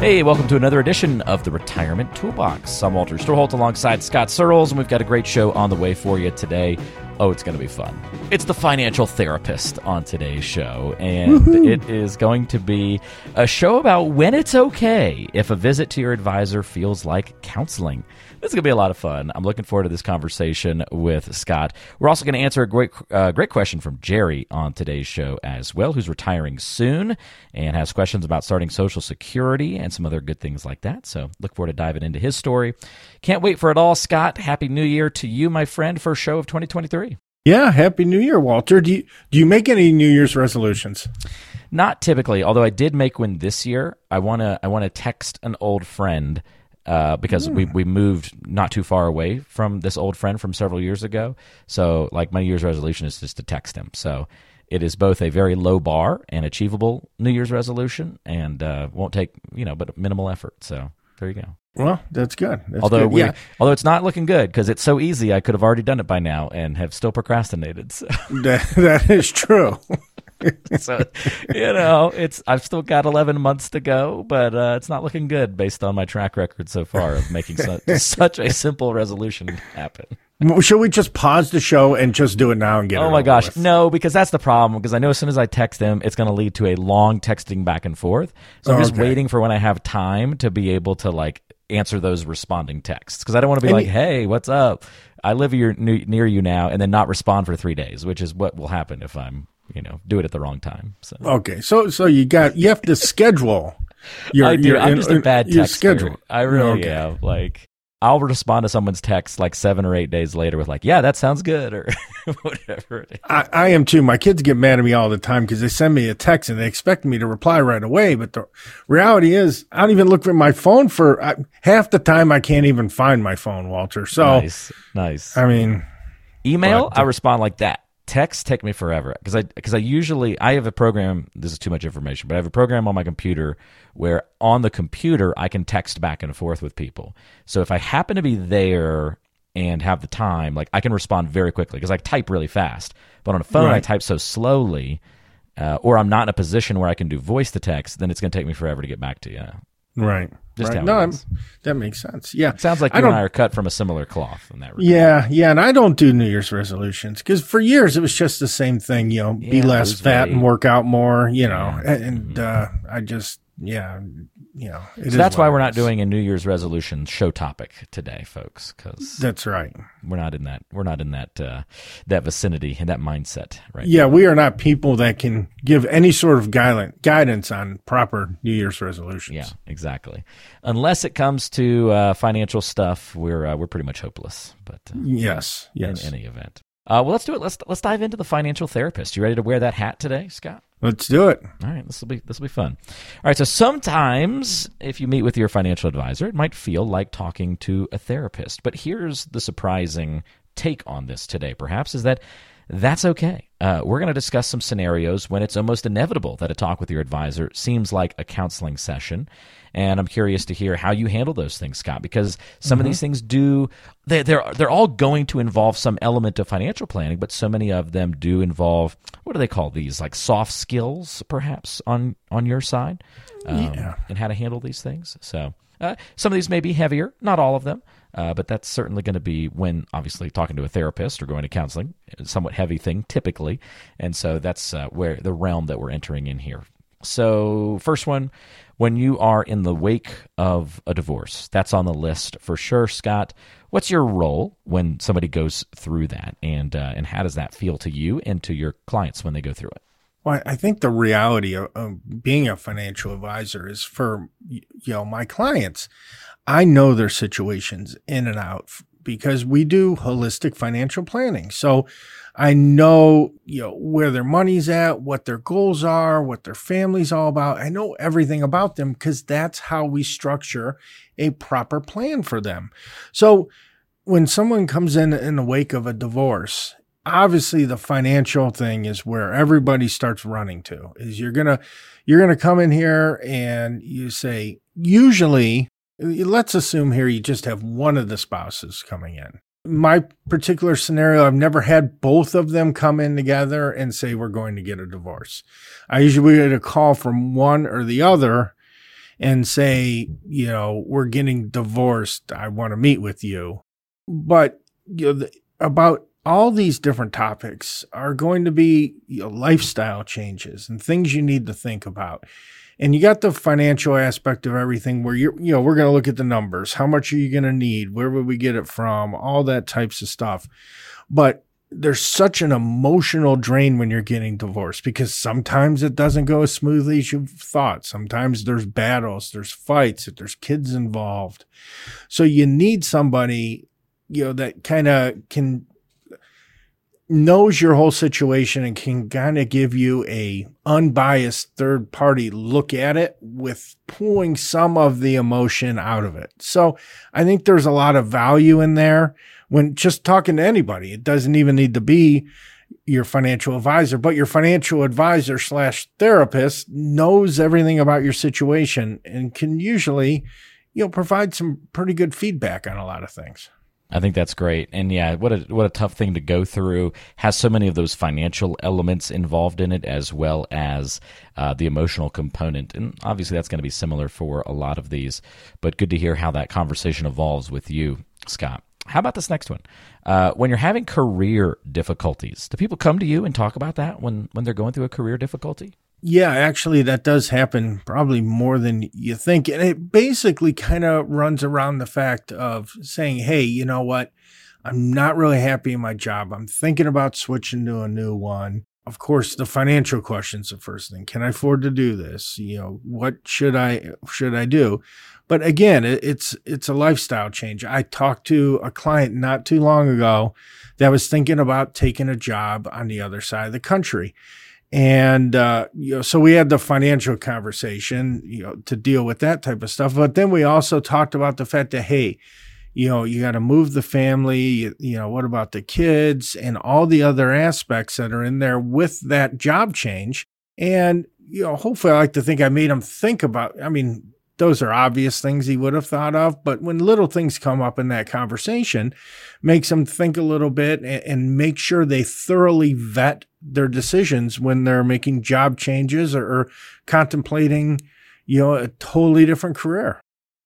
Hey, welcome to another edition of the Retirement Toolbox. I'm Walter Storholt alongside Scott Searles, and we've got a great show on the way for you today. Oh, it's going to be fun. It's the financial therapist on today's show, and it is going to be a show about when it's okay if a visit to your advisor feels like counseling. This is going to be a lot of fun. I'm looking forward to this conversation with Scott. We're also going to answer a great, uh, great question from Jerry on today's show as well, who's retiring soon and has questions about starting Social Security and some other good things like that. So look forward to diving into his story. Can't wait for it all, Scott. Happy New Year to you, my friend, first show of 2023. Yeah, happy New Year, Walter. Do you do you make any New Year's resolutions? Not typically, although I did make one this year. I want to I want to text an old friend uh, because mm. we we moved not too far away from this old friend from several years ago. So, like my New Year's resolution is just to text him. So it is both a very low bar and achievable New Year's resolution, and uh, won't take you know but minimal effort. So there you go. Well, that's good. That's although good. Yeah. although it's not looking good because it's so easy, I could have already done it by now and have still procrastinated. So. that, that is true. so you know, it's I've still got 11 months to go, but uh, it's not looking good based on my track record so far of making su- such a simple resolution happen. Should we just pause the show and just do it now and get? Oh my gosh, with? no! Because that's the problem. Because I know as soon as I text him, it's going to lead to a long texting back and forth. So I'm oh, just okay. waiting for when I have time to be able to like answer those responding texts. Because I don't want to be and like, "Hey, what's up? I live here, near you now," and then not respond for three days, which is what will happen if I'm you know do it at the wrong time. So okay, so so you got you have to schedule. Your, I do. Your, I'm just a bad texter. schedule. I really okay. am. Like I'll respond to someone's text like seven or eight days later with like, "Yeah, that sounds good," or whatever. I, I, am too. My kids get mad at me all the time because they send me a text and they expect me to reply right away. But the reality is, I don't even look for my phone for I, half the time. I can't even find my phone, Walter. So nice, nice. I mean, email. But, I uh, respond like that texts take me forever because I because I usually I have a program. This is too much information, but I have a program on my computer where on the computer I can text back and forth with people. So if I happen to be there and have the time, like I can respond very quickly because I type really fast. But on a phone, right. I type so slowly, uh, or I'm not in a position where I can do voice to text. Then it's going to take me forever to get back to you. Right. Just right. no, that makes sense. Yeah. It sounds like you I and I are cut from a similar cloth in that regard. Yeah. Yeah. And I don't do New Year's resolutions because for years it was just the same thing, you know, yeah, be less fat and work out more, you know, yeah. and, mm-hmm. uh, I just, yeah, you know, so that's why we're not doing a New Year's resolution show topic today, folks. Because that's right. We're not in that. We're not in that uh, that vicinity and that mindset, right? Yeah, now. we are not people that can give any sort of guidance guidance on proper New Year's resolutions. Yeah, exactly. Unless it comes to uh, financial stuff, we're uh, we're pretty much hopeless. But uh, yes, yes. In any event, uh, well, let's do it. Let's let's dive into the financial therapist. You ready to wear that hat today, Scott? Let's do it. All right, this will be this will be fun. All right, so sometimes if you meet with your financial advisor, it might feel like talking to a therapist. But here's the surprising take on this today, perhaps, is that that's okay. Uh, we're going to discuss some scenarios when it's almost inevitable that a talk with your advisor seems like a counseling session. And I'm curious to hear how you handle those things, Scott, because some mm-hmm. of these things do they, they're they're all going to involve some element of financial planning, but so many of them do involve what do they call these like soft skills, perhaps on on your side, um, yeah. and how to handle these things. So uh, some of these may be heavier, not all of them. Uh, but that's certainly going to be when, obviously, talking to a therapist or going to counseling, somewhat heavy thing typically. And so that's uh, where the realm that we're entering in here. So, first one, when you are in the wake of a divorce, that's on the list for sure, Scott. What's your role when somebody goes through that, and uh, and how does that feel to you and to your clients when they go through it? Well, I think the reality of, of being a financial advisor is for you know my clients. I know their situations in and out because we do holistic financial planning. So I know, you know, where their money's at, what their goals are, what their family's all about. I know everything about them because that's how we structure a proper plan for them. So when someone comes in in the wake of a divorce, obviously the financial thing is where everybody starts running to is you're going to you're going to come in here and you say usually let's assume here you just have one of the spouses coming in my particular scenario, I've never had both of them come in together and say, we're going to get a divorce. I usually get a call from one or the other and say, you know, we're getting divorced. I want to meet with you. But, you know, the, about all these different topics are going to be you know, lifestyle changes and things you need to think about. And you got the financial aspect of everything where you're, you know, we're going to look at the numbers. How much are you going to need? Where would we get it from? All that types of stuff. But there's such an emotional drain when you're getting divorced because sometimes it doesn't go as smoothly as you thought. Sometimes there's battles, there's fights, there's kids involved. So you need somebody, you know, that kind of can knows your whole situation and can kind of give you a unbiased third party look at it with pulling some of the emotion out of it. So I think there's a lot of value in there when just talking to anybody. It doesn't even need to be your financial advisor, but your financial advisor slash therapist knows everything about your situation and can usually, you know, provide some pretty good feedback on a lot of things. I think that's great. And yeah, what a what a tough thing to go through. Has so many of those financial elements involved in it as well as uh, the emotional component. And obviously that's going to be similar for a lot of these. But good to hear how that conversation evolves with you, Scott. How about this next one? Uh, when you're having career difficulties, do people come to you and talk about that when when they're going through a career difficulty? Yeah, actually, that does happen probably more than you think. And it basically kind of runs around the fact of saying, hey, you know what? I'm not really happy in my job. I'm thinking about switching to a new one. Of course, the financial question's the first thing. Can I afford to do this? You know, what should I should I do? But again, it's it's a lifestyle change. I talked to a client not too long ago that was thinking about taking a job on the other side of the country and, uh, you know, so we had the financial conversation, you know, to deal with that type of stuff. But then we also talked about the fact that, hey, you know, you got to move the family, you, you, know, what about the kids and all the other aspects that are in there with that job change. And, you know, hopefully I like to think I made them think about, I mean, those are obvious things he would have thought of. But when little things come up in that conversation, makes them think a little bit and, and make sure they thoroughly vet their decisions when they're making job changes or, or contemplating, you know, a totally different career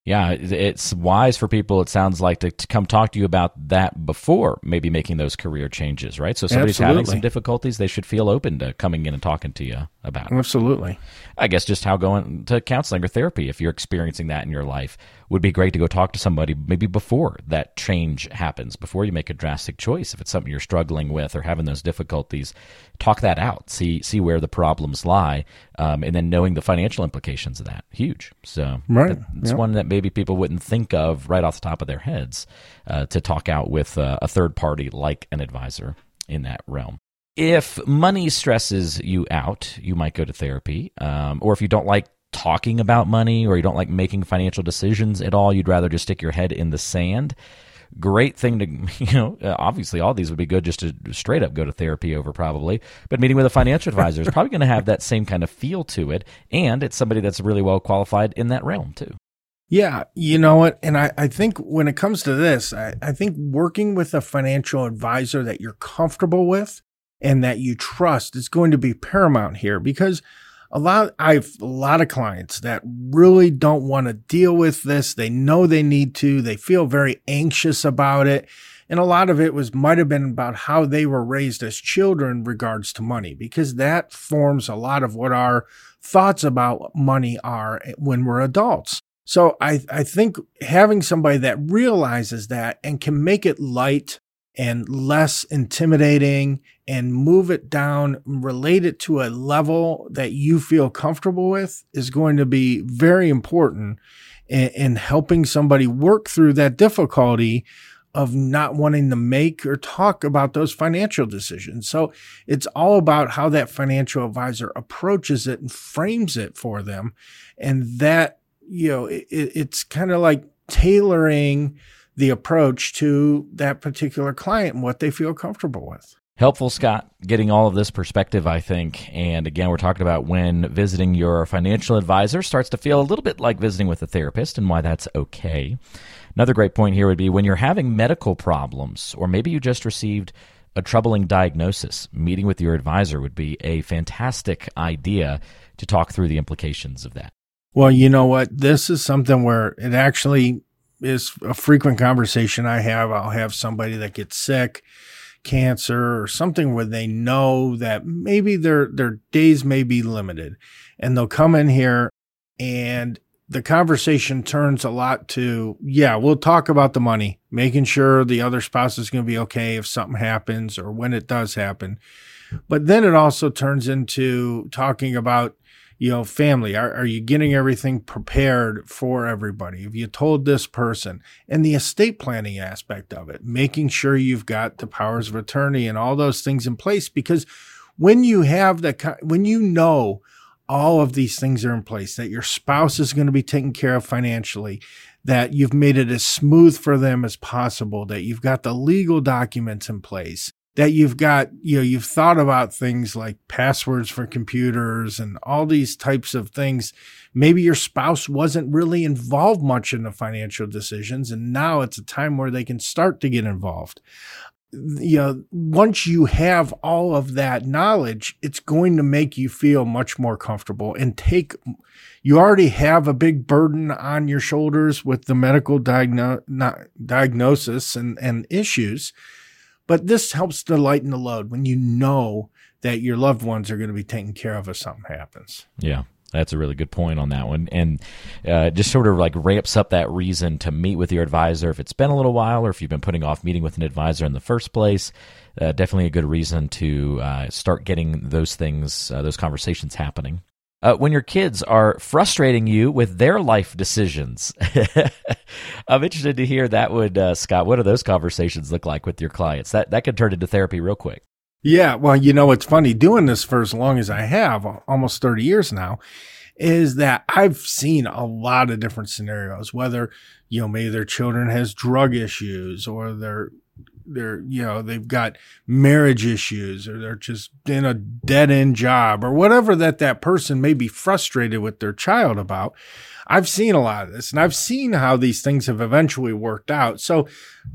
yeah, it's wise for people, it sounds like, to, to, come talk to you about that before maybe making those career changes, right? So, somebody's Absolutely. having some difficulties, they should feel open to coming in and talking to you about it. Absolutely. I guess just how going to counseling or therapy, if you're experiencing that in your life, would be great to go talk to somebody maybe before that change happens, before you make a drastic choice. If it's something you're struggling with or having those difficulties, talk that out, see see where the problems lie, um, and then knowing the financial implications of that, huge. So right. it's yep. one that maybe people wouldn't think of right off the top of their heads uh, to talk out with uh, a third party like an advisor in that realm. If money stresses you out, you might go to therapy. Um, or if you don't like talking about money or you don't like making financial decisions at all, you'd rather just stick your head in the sand. Great thing to, you know, uh, obviously all these would be good just to straight up go to therapy over probably. But meeting with a financial advisor is probably going to have that same kind of feel to it. And it's somebody that's really well qualified in that realm too. Yeah, you know what? And I, I think when it comes to this, I, I think working with a financial advisor that you're comfortable with and that you trust is going to be paramount here because a lot I've a lot of clients that really don't want to deal with this. They know they need to. They feel very anxious about it. And a lot of it was might have been about how they were raised as children regards to money, because that forms a lot of what our thoughts about money are eh, when we're adults. So I, I think having somebody that realizes that and can make it light and less intimidating and move it down, relate it to a level that you feel comfortable with is going to be very important in, in helping somebody work through that difficulty of not wanting to make or talk about those financial decisions. So it's all about how that financial advisor approaches it and frames it for them. And that, you know, it, it's kind of like tailoring the approach to that particular client and what they feel comfortable with. Helpful, Scott, getting all of this perspective, I think. And again, we're talking about when visiting your financial advisor starts to feel a little bit like visiting with a therapist and why that's okay. Another great point here would be when you're having medical problems, or maybe you just received a troubling diagnosis, meeting with your advisor would be a fantastic idea to talk through the implications of that. Well, you know what? This is something where it actually is a frequent conversation I have. I'll have somebody that gets sick cancer or something where they know that maybe their their days may be limited and they'll come in here and the conversation turns a lot to yeah we'll talk about the money making sure the other spouse is going to be okay if something happens or when it does happen but then it also turns into talking about you know, family? Are, are you getting everything prepared for everybody? Have you told this person? And the estate planning aspect of it, making sure you've got the powers of attorney and all those things in place. Because when you have that, when you know all of these things are in place, that your spouse is going to be taken care of financially, that you've made it as smooth for them as possible, that you've got the legal documents in place, that you've got, you know, you've thought about things like passwords for computers and all these types of things. Maybe your spouse wasn't really involved much in the financial decisions, and now it's a time where they can start to get involved. You know, once you have all of that knowledge, it's going to make you feel much more comfortable and take, you already have a big burden on your shoulders with the medical diagno- diagnosis and, and issues but this helps to lighten the load when you know that your loved ones are going to be taken care of if something happens. Yeah. That's a really good point on that one, and uh, just sort of like ramps up that reason to meet with your advisor if it's been a little while, or if you've been putting off meeting with an advisor in the first place. Uh, definitely a good reason to uh, start getting those things, uh, those conversations happening uh, when your kids are frustrating you with their life decisions. I'm interested to hear that would, uh, Scott. What do those conversations look like with your clients? That that could turn into therapy real quick. Yeah, well, you know, it's funny doing this for as long as I have, almost 30 years now, is that I've seen a lot of different scenarios, whether, you know, maybe their children has drug issues or their they're you know they've got marriage issues or they're just in a dead end job or whatever that that person may be frustrated with their child about. I've seen a lot of this and i've seen how these things have eventually worked out. So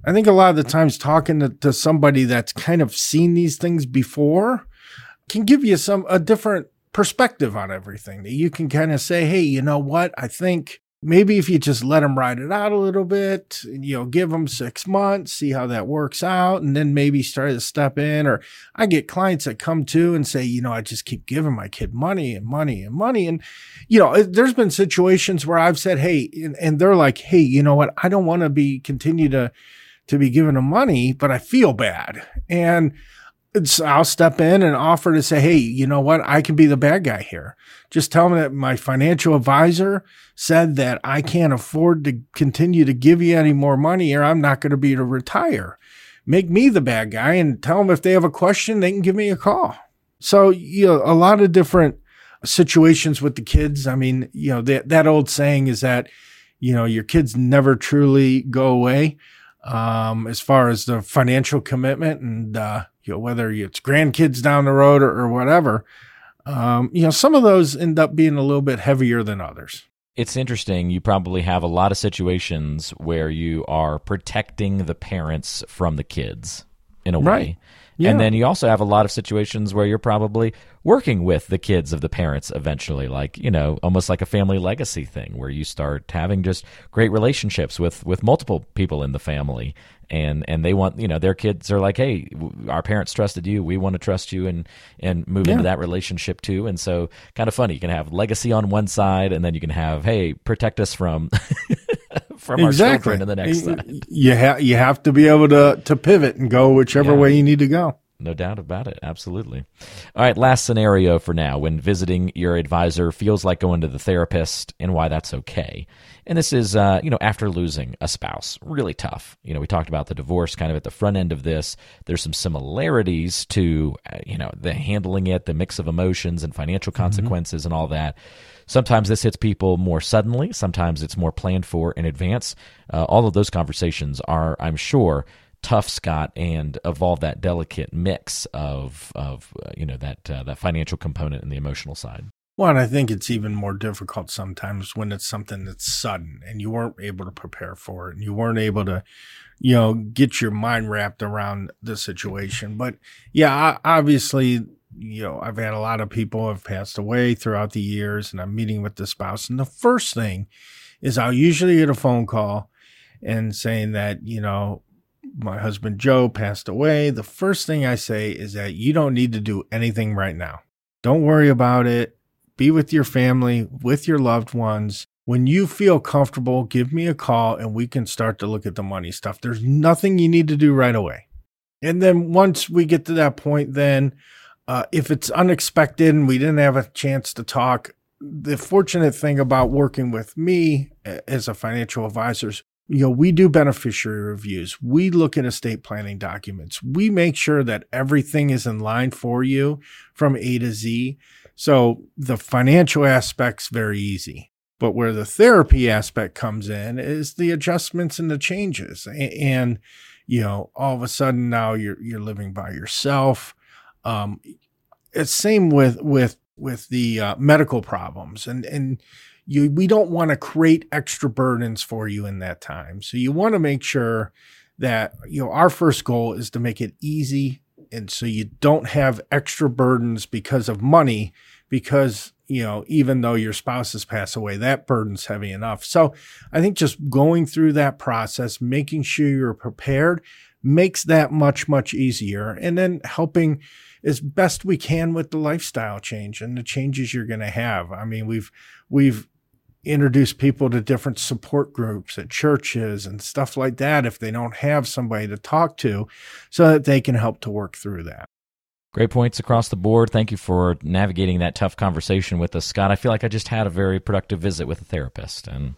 i think a lot of the times talking to, to somebody that's kind of seen these things before can give you some a different perspective on everything that you can kind of say hey you know what? I think maybe if you just let them ride it out a little bit, you know, give them six months, see how that works out, and then maybe start to step in. Or I get clients that come to and say, you know, I just keep giving my kid money and money and money. And, you know, there's been situations where I've said, hey, and, and they're like, hey, you know what? I don't want to be continue to to be giving them money, but I feel bad. And I'll step in and offer to say, Hey, you know what? I can be the bad guy here. Just tell me that my financial advisor said that I can't afford to continue to give you any more money or I'm not going to be to retire. Make me the bad guy and tell them if they have a question, they can give me a call. So, you know, a lot of different situations with the kids. I mean, you know, that, that old saying is that, you know, your kids never truly go away um, as far as the financial commitment and, uh, you know, whether it's grandkids down the road or, or whatever, um, you know, some of those end up being a little bit heavier than others. It's interesting. You probably have a lot of situations where you are protecting the parents from the kids in a right. way. Yeah. And then you also have a lot of situations where you're probably working with the kids of the parents eventually, like, you know, almost like a family legacy thing where you start having just great relationships with, with multiple people in the family. And, and they want, you know, their kids are like, hey, our parents trusted you. We want to trust you and, and move yeah. into that relationship too. And so kind of funny. You can have legacy on one side and then you can have, hey, protect us from from exactly. our children in the next side. You have you have to be able to to pivot and go whichever yeah. way you need to go. No doubt about it. Absolutely. All right. Last scenario for now when visiting your advisor feels like going to the therapist and why that's okay. And this is, uh, you know, after losing a spouse. Really tough. You know, we talked about the divorce kind of at the front end of this. There's some similarities to, uh, you know, the handling it, the mix of emotions and financial mm-hmm. consequences mm-hmm. and all that. Sometimes this hits people more suddenly. Sometimes it's more planned for in advance. Uh, all of those conversations are, I'm sure, tough, Scott, and evolve that delicate mix of of uh, you know that uh, that financial component and the emotional side. Well, I think it's even more difficult sometimes when it's something that's sudden and you weren't able to prepare for it and you weren't able to, you know, get your mind wrapped around the situation. But yeah, obviously, you know, I've had a lot of people have passed away throughout the years and I'm meeting with the spouse. And the first thing is I'll usually get a phone call and saying that, you know, my husband Joe passed away, the first thing I say is that you don't need to do anything right now. Don't worry about it. Be with your family, with your loved ones. When you feel comfortable, give me a call and we can start to look at the money stuff. There's nothing you need to do right away. And then once we get to that point, then uh, if it's unexpected and we didn't have a chance to talk, the fortunate thing about working with me as a financial advisor is you know, we do beneficiary reviews. We look at estate planning documents. We make sure that everything is in line for you from A to Z. So the financial aspect's very easy. But where the therapy aspect comes in is the adjustments and the changes. And, you know, all of a sudden now you're you're living by yourself. Um, it's same with with with the uh, medical problems and and you we don't want to create extra burdens for you in that time. So you want to make sure that you know our first goal is to make it easy and so you don't have extra burdens because of money because you know even though your spouse has passed away that burden's heavy enough. So i think just going through that process making sure you're prepared makes that much much easier and then helping as best we can with the lifestyle change and the changes you're going to have. I mean we've we've introduce people to different support groups at churches and stuff like that if they don't have somebody to talk to so that they can help to work through that. Great points across the board. Thank you for navigating that tough conversation with us, Scott. I feel like I just had a very productive visit with a therapist, and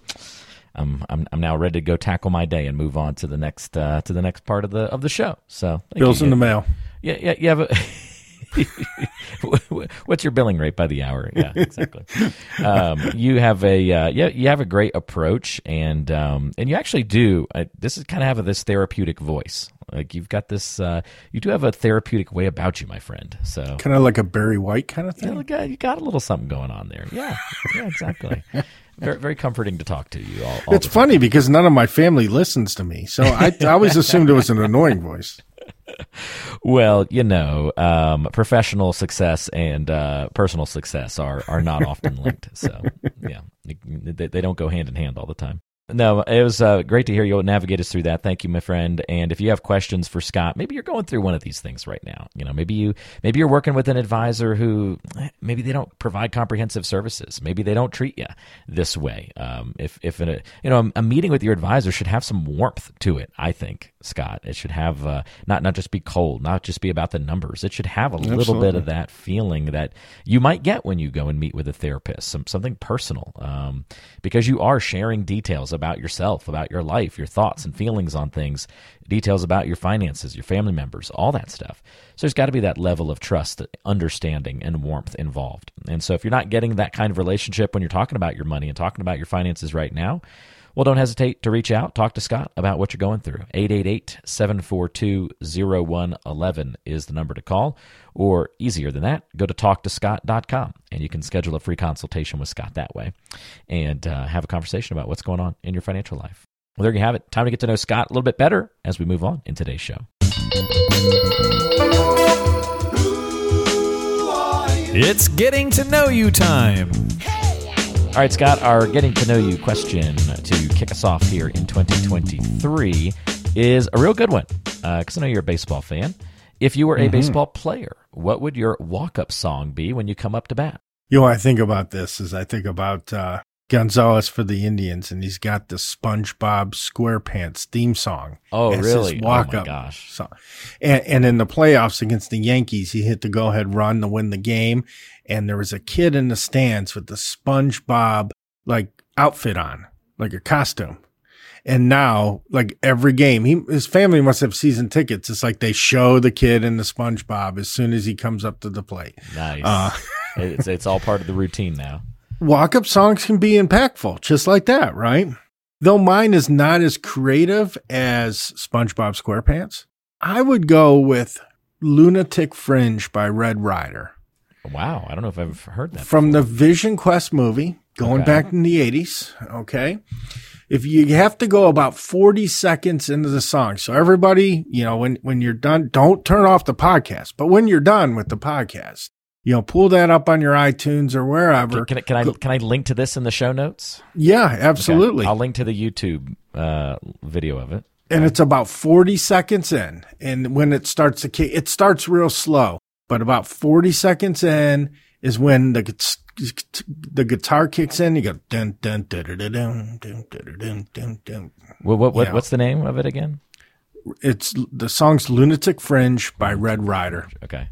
I'm I'm, I'm now ready to go tackle my day and move on to the next uh, to the next part of the of the show. So, bills you. in the mail. Yeah, yeah, you have a. What's your billing rate by the hour? Yeah, exactly. um, you have a uh, yeah, you have a great approach, and um, and you actually do. Uh, this is kind of have this therapeutic voice. Like you've got this, uh, you do have a therapeutic way about you, my friend. So kind of like a Barry White kind of thing. Yeah, you got a little something going on there. Yeah, yeah, exactly. very, very comforting to talk to you. All, all it's funny because none of my family listens to me, so I, I always assumed it was an annoying voice well, you know, um, professional success and uh, personal success are are not often linked. So, yeah, they, they don't go hand in hand all the time. No, it was uh, great to hear you navigate us through that. Thank you, my friend. And if you have questions for Scott, maybe you're going through one of these things right now. You know, maybe you maybe you're working with an advisor who maybe they don't provide comprehensive services. Maybe they don't treat you this way. Um, if if a, you know a meeting with your advisor should have some warmth to it. I think Scott, it should have uh, not not just be cold, not just be about the numbers. It should have a Absolutely. little bit of that feeling that you might get when you go and meet with a therapist, some something personal, um, because you are sharing details about yourself, about your life, your thoughts and feelings on things, details about your finances, your family members, all that stuff. So there's got to be that level of trust, understanding, and warmth involved. And so if you're not getting that kind of relationship when you're talking about your money and talking about your finances right now, well, don't hesitate to reach out. Talk to Scott about what you're going through. 888 742 0111 is the number to call. Or easier than that, go to talktoscott.com and you can schedule a free consultation with Scott that way and uh, have a conversation about what's going on in your financial life. Well, there you have it. Time to get to know Scott a little bit better as we move on in today's show. It's getting to know you time. All right, Scott, our getting to know you question to kick us off here in 2023 is a real good one because uh, I know you're a baseball fan. If you were a mm-hmm. baseball player, what would your walk up song be when you come up to bat? You know, I think about this as I think about uh, Gonzalez for the Indians, and he's got the SpongeBob SquarePants theme song. Oh, really? Oh, my walk-up gosh. song. And, and in the playoffs against the Yankees, he hit the go-ahead run to win the game, and there was a kid in the stands with the SpongeBob like outfit on, like a costume. And now, like every game, he his family must have season tickets. It's like they show the kid in the SpongeBob as soon as he comes up to the plate. Nice. Uh, it's it's all part of the routine now. walk up songs can be impactful just like that, right? Though mine is not as creative as SpongeBob SquarePants, I would go with Lunatic Fringe by Red Rider Wow, I don't know if I've heard that. from the Vision Quest movie going Okay. back in the 80s. Okay. If you have to go about 40 seconds into the song. So everybody, you know, when, when you're done, don't turn off the podcast, but when you're done with the podcast, you know, pull that up on your iTunes or wherever. Can, can I can I can I link to this in the show notes? Yeah, Okay. absolutely. I'll link to the YouTube uh, video of it. and it's about 40 seconds in. And when it starts to kick, it starts real slow, but about 40 seconds in is when the the guitar kicks in. You go dun dun dun dun dun dun dun dun dun dun. dun. What what, what Yeah. what's the name of it again? It's the song's "Lunatic Fringe" by Red Rider. Okay.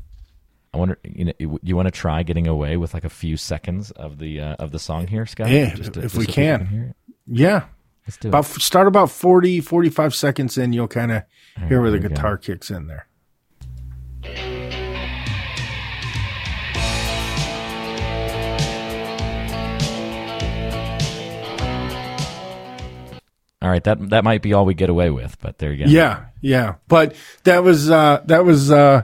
I wonder. You know, you, want to try getting away with like a few seconds of the uh, of the song here, Scott? Yeah, Just to- if just we so can. hear it? Yeah, Let's do about it. start about 40, 45 seconds in. You'll kind of hear where the we go. guitar kicks in there. All right, that that might be all we get away with, but there you go. Yeah, yeah. But that was uh that was uh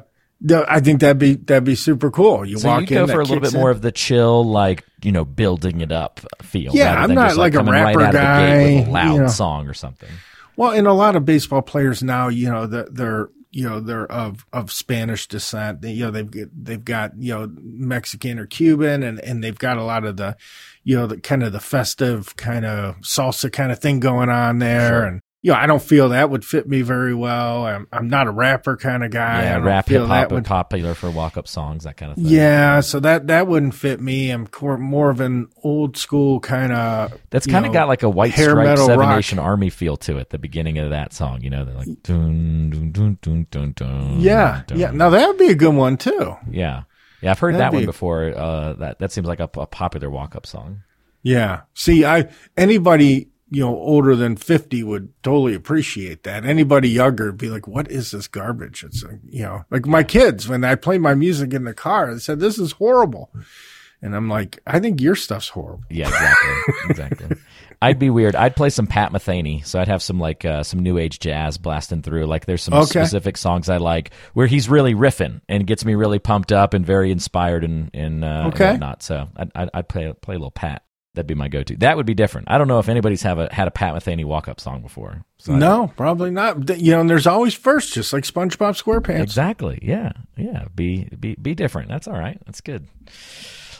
I think that'd be that'd be super cool. You So walk you go in, for a little bit more of the chill, like you know, building it up feel. Yeah, I'm not just, like a rapper right out Of the gate with a loud you know. song or something. Well, and a lot of baseball players now, you know, they're, they're you know they're of of Spanish descent. They, you know, they've got- they've got you know Mexican or Cuban, and and they've got a lot of the you know the kind of the festive kind of salsa kind of thing going on there, Sure. and. You know, I don't feel that would fit me very well. I'm, I'm not a rapper kind of guy. I yeah, rap hip hop would popular for walk up songs, that kind of thing. Yeah, so that that wouldn't fit me. I'm more of an old school kind of. That's kind of got like a white hair stripe Seven rock. Nation Army feel to it. The beginning of that song, you know, they're like dun dun dun dun dun dun. Yeah, dun. yeah. Now that would be a good one too. yeah, yeah. I've heard That'd that one before. Uh, that that seems like a, a popular walk up song. Yeah. See, I anybody you know older than fifty would totally appreciate that. Anybody younger would be like, "What is this garbage?" It's like, you know, like my kids when I play my music in the car, they said, "This is horrible," and I'm like, "I think your stuff's horrible." Yeah, exactly, exactly. I'd be weird. I'd play some Pat Metheny, so I'd have some like uh, some new age jazz blasting through. Like there's some Okay. specific songs I like where he's really riffing and gets me really pumped up and very inspired and and, uh, Okay. and whatnot. So I'd, I'd, I'd play play a little Pat. That'd be my go-to. That would be different. I don't know if anybody's have a had a Pat Metheny walk-up song before. So No, probably not. You know, and there's always first, just like SpongeBob SquarePants. Exactly. Yeah. Yeah. Be be be different. That's all right. That's good.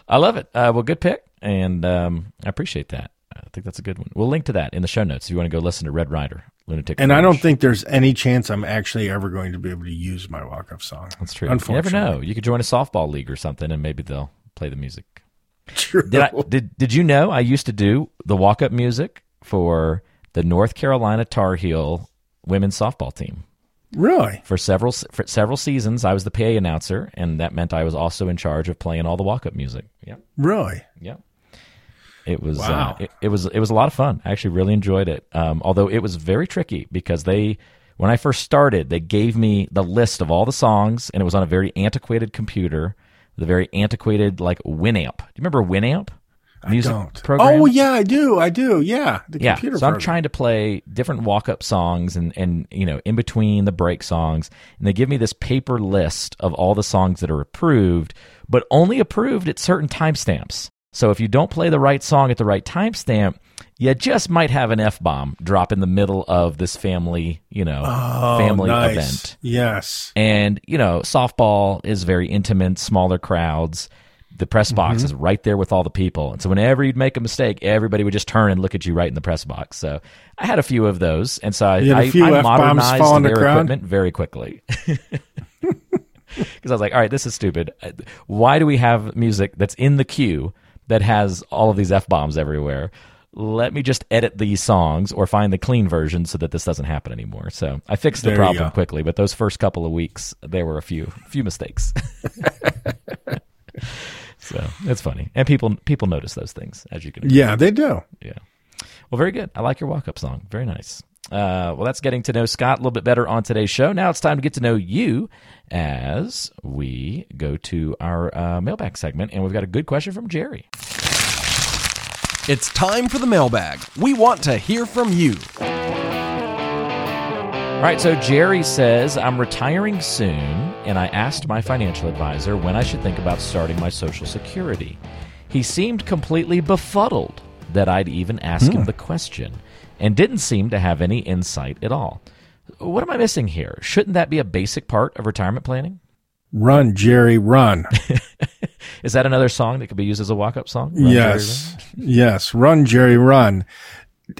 I love it. Uh, well, good pick, and um, I appreciate that. I think that's a good one. We'll link to that in the show notes if you want to go listen to Red Rider, Lunatic. And I don't think there's any chance I'm actually ever going to be able to use my walk-up song. that's true. Unfortunately. You never know. You could join a softball league or something, and maybe they'll play the music. True. Did I did Did you know I used to do the walk up music for the North Carolina Tar Heel women's softball team? really? for several for several seasons. I was the PA announcer, and that meant I was also in charge of playing all the walk up music. Yep, Really? yep. It was Wow. uh, it, it was it was a lot of fun. I actually really enjoyed it. Um, although it was very tricky because they when I first started, they gave me the list of all the songs, and it was on a very antiquated computer, the very antiquated like Winamp. Do you remember Winamp? Music Don't. program? Oh yeah, I do. I do. Yeah, the yeah, computer. so I'm trying to play different walk-up songs and and you know in between the break songs, and they give me this paper list of all the songs that are approved, but only approved at certain timestamps. So if you don't play the right song at the right timestamp, you just might have an f bomb drop in the middle of this family, you know, Oh, family nice. event. Yes. And, you know, softball is very intimate, smaller crowds. The press box Mm-hmm. is right there with all the people. And so whenever you'd make a mistake, everybody would just turn and look at you right in the press box. So I had a few of those. And so I, You had few I F-bombs modernized on the their equipment very quickly. Because I was like, all right, this is stupid. Uh, Why do we have music that's in the queue, that has all of these f bombs everywhere. Let me just edit these songs or find the clean version so that this doesn't happen anymore. So I fixed the There problem quickly, but those first couple of weeks there were a few few mistakes. so it's funny, and people people notice those things as you can. Yeah, they do. Yeah. Well, very good. I like your walk up song. Very nice. Uh, well, that's getting to know Scott a little bit better on today's show. Now it's time to get to know you as we go to our uh, mailbag segment. And we've got a good question from Jerry. It's time for the mailbag. We want to hear from you. All right. So Jerry says, I'm retiring soon, and I asked my financial advisor when I should think about starting my Social Security. He seemed completely befuddled that I'd even ask him the question and didn't seem to have any insight at all. What am I missing here? Shouldn't that be a basic part of retirement planning? Run, Jerry, run. Is that another song that could be used as a walk up song? Run, Jerry, yes. Yes. Run, Jerry, run.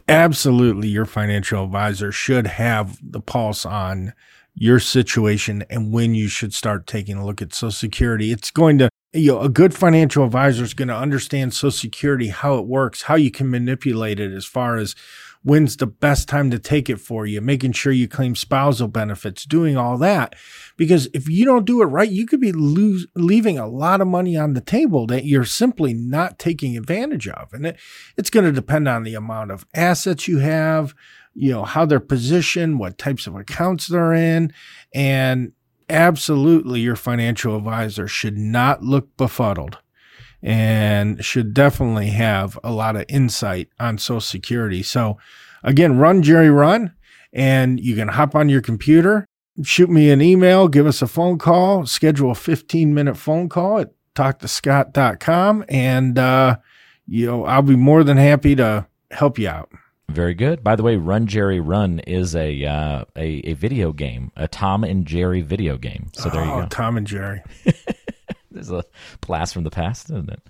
Absolutely. Your financial advisor should have the pulse on your situation and when you should start taking a look at Social Security. It's going to, you know, a good financial advisor is going to understand Social Security, how it works, how you can manipulate it as far as when's the best time to take it for you, making sure you claim spousal benefits, doing all that. Because if you don't do it right, you could be lose, leaving a lot of money on the table that you're simply not taking advantage of. And it, it's going to depend on the amount of assets you have, you know, how they're positioned, what types of accounts they're in. And absolutely, your financial advisor should not look befuddled and should definitely have a lot of insight on Social Security. So, again, run Jerry Run, and you can hop on your computer, shoot me an email, give us a phone call, schedule a 15 minute phone call at talktoscott.com, and uh, you know I'll be more than happy to help you out. Very good. By the way, Run Jerry Run is a uh, a, a video game, a Tom and Jerry video game. So there you oh, go. Tom and Jerry. There's a blast from the past, isn't it?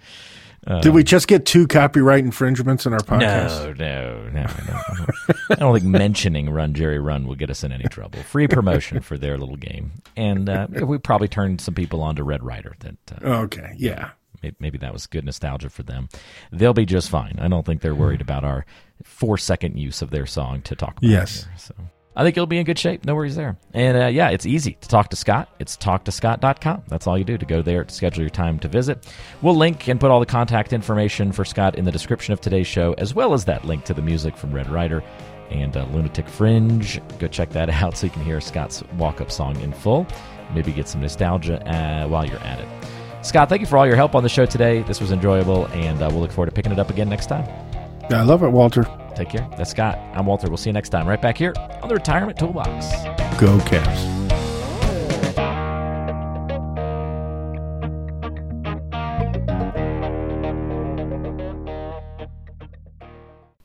Did we just get two copyright infringements in our podcast? No, no, no, no. I don't, I don't think mentioning Run Jerry Run will get us in any trouble. Free promotion for their little game, and uh, we probably turned some people on to Red Rider. That uh, Okay, yeah. maybe, maybe that was good nostalgia for them. They'll be just fine. I don't think they're worried about our four second use of their song to talk about. Yes. here, so. I think you'll be in good shape. No worries there. And uh, yeah, it's easy to talk to Scott. It's talktoscott.com. That's all you do to go there to schedule your time to visit. We'll link and put all the contact information for Scott in the description of today's show, as well as that link to the music from Red Rider and uh, Lunatic Fringe. Go check that out so you can hear Scott's walk up song in full. Maybe get some nostalgia uh, while you're at it. Scott, thank you for all your help on the show today. This was enjoyable, and uh, we'll look forward to picking it up again next time. I love it, Walter. Take care. That's Scott. I'm Walter. We'll see you next time, right back here on the Retirement Toolbox. Go Cavs.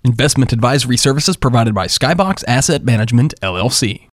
Investment advisory services provided by Skybox Asset Management, LLC.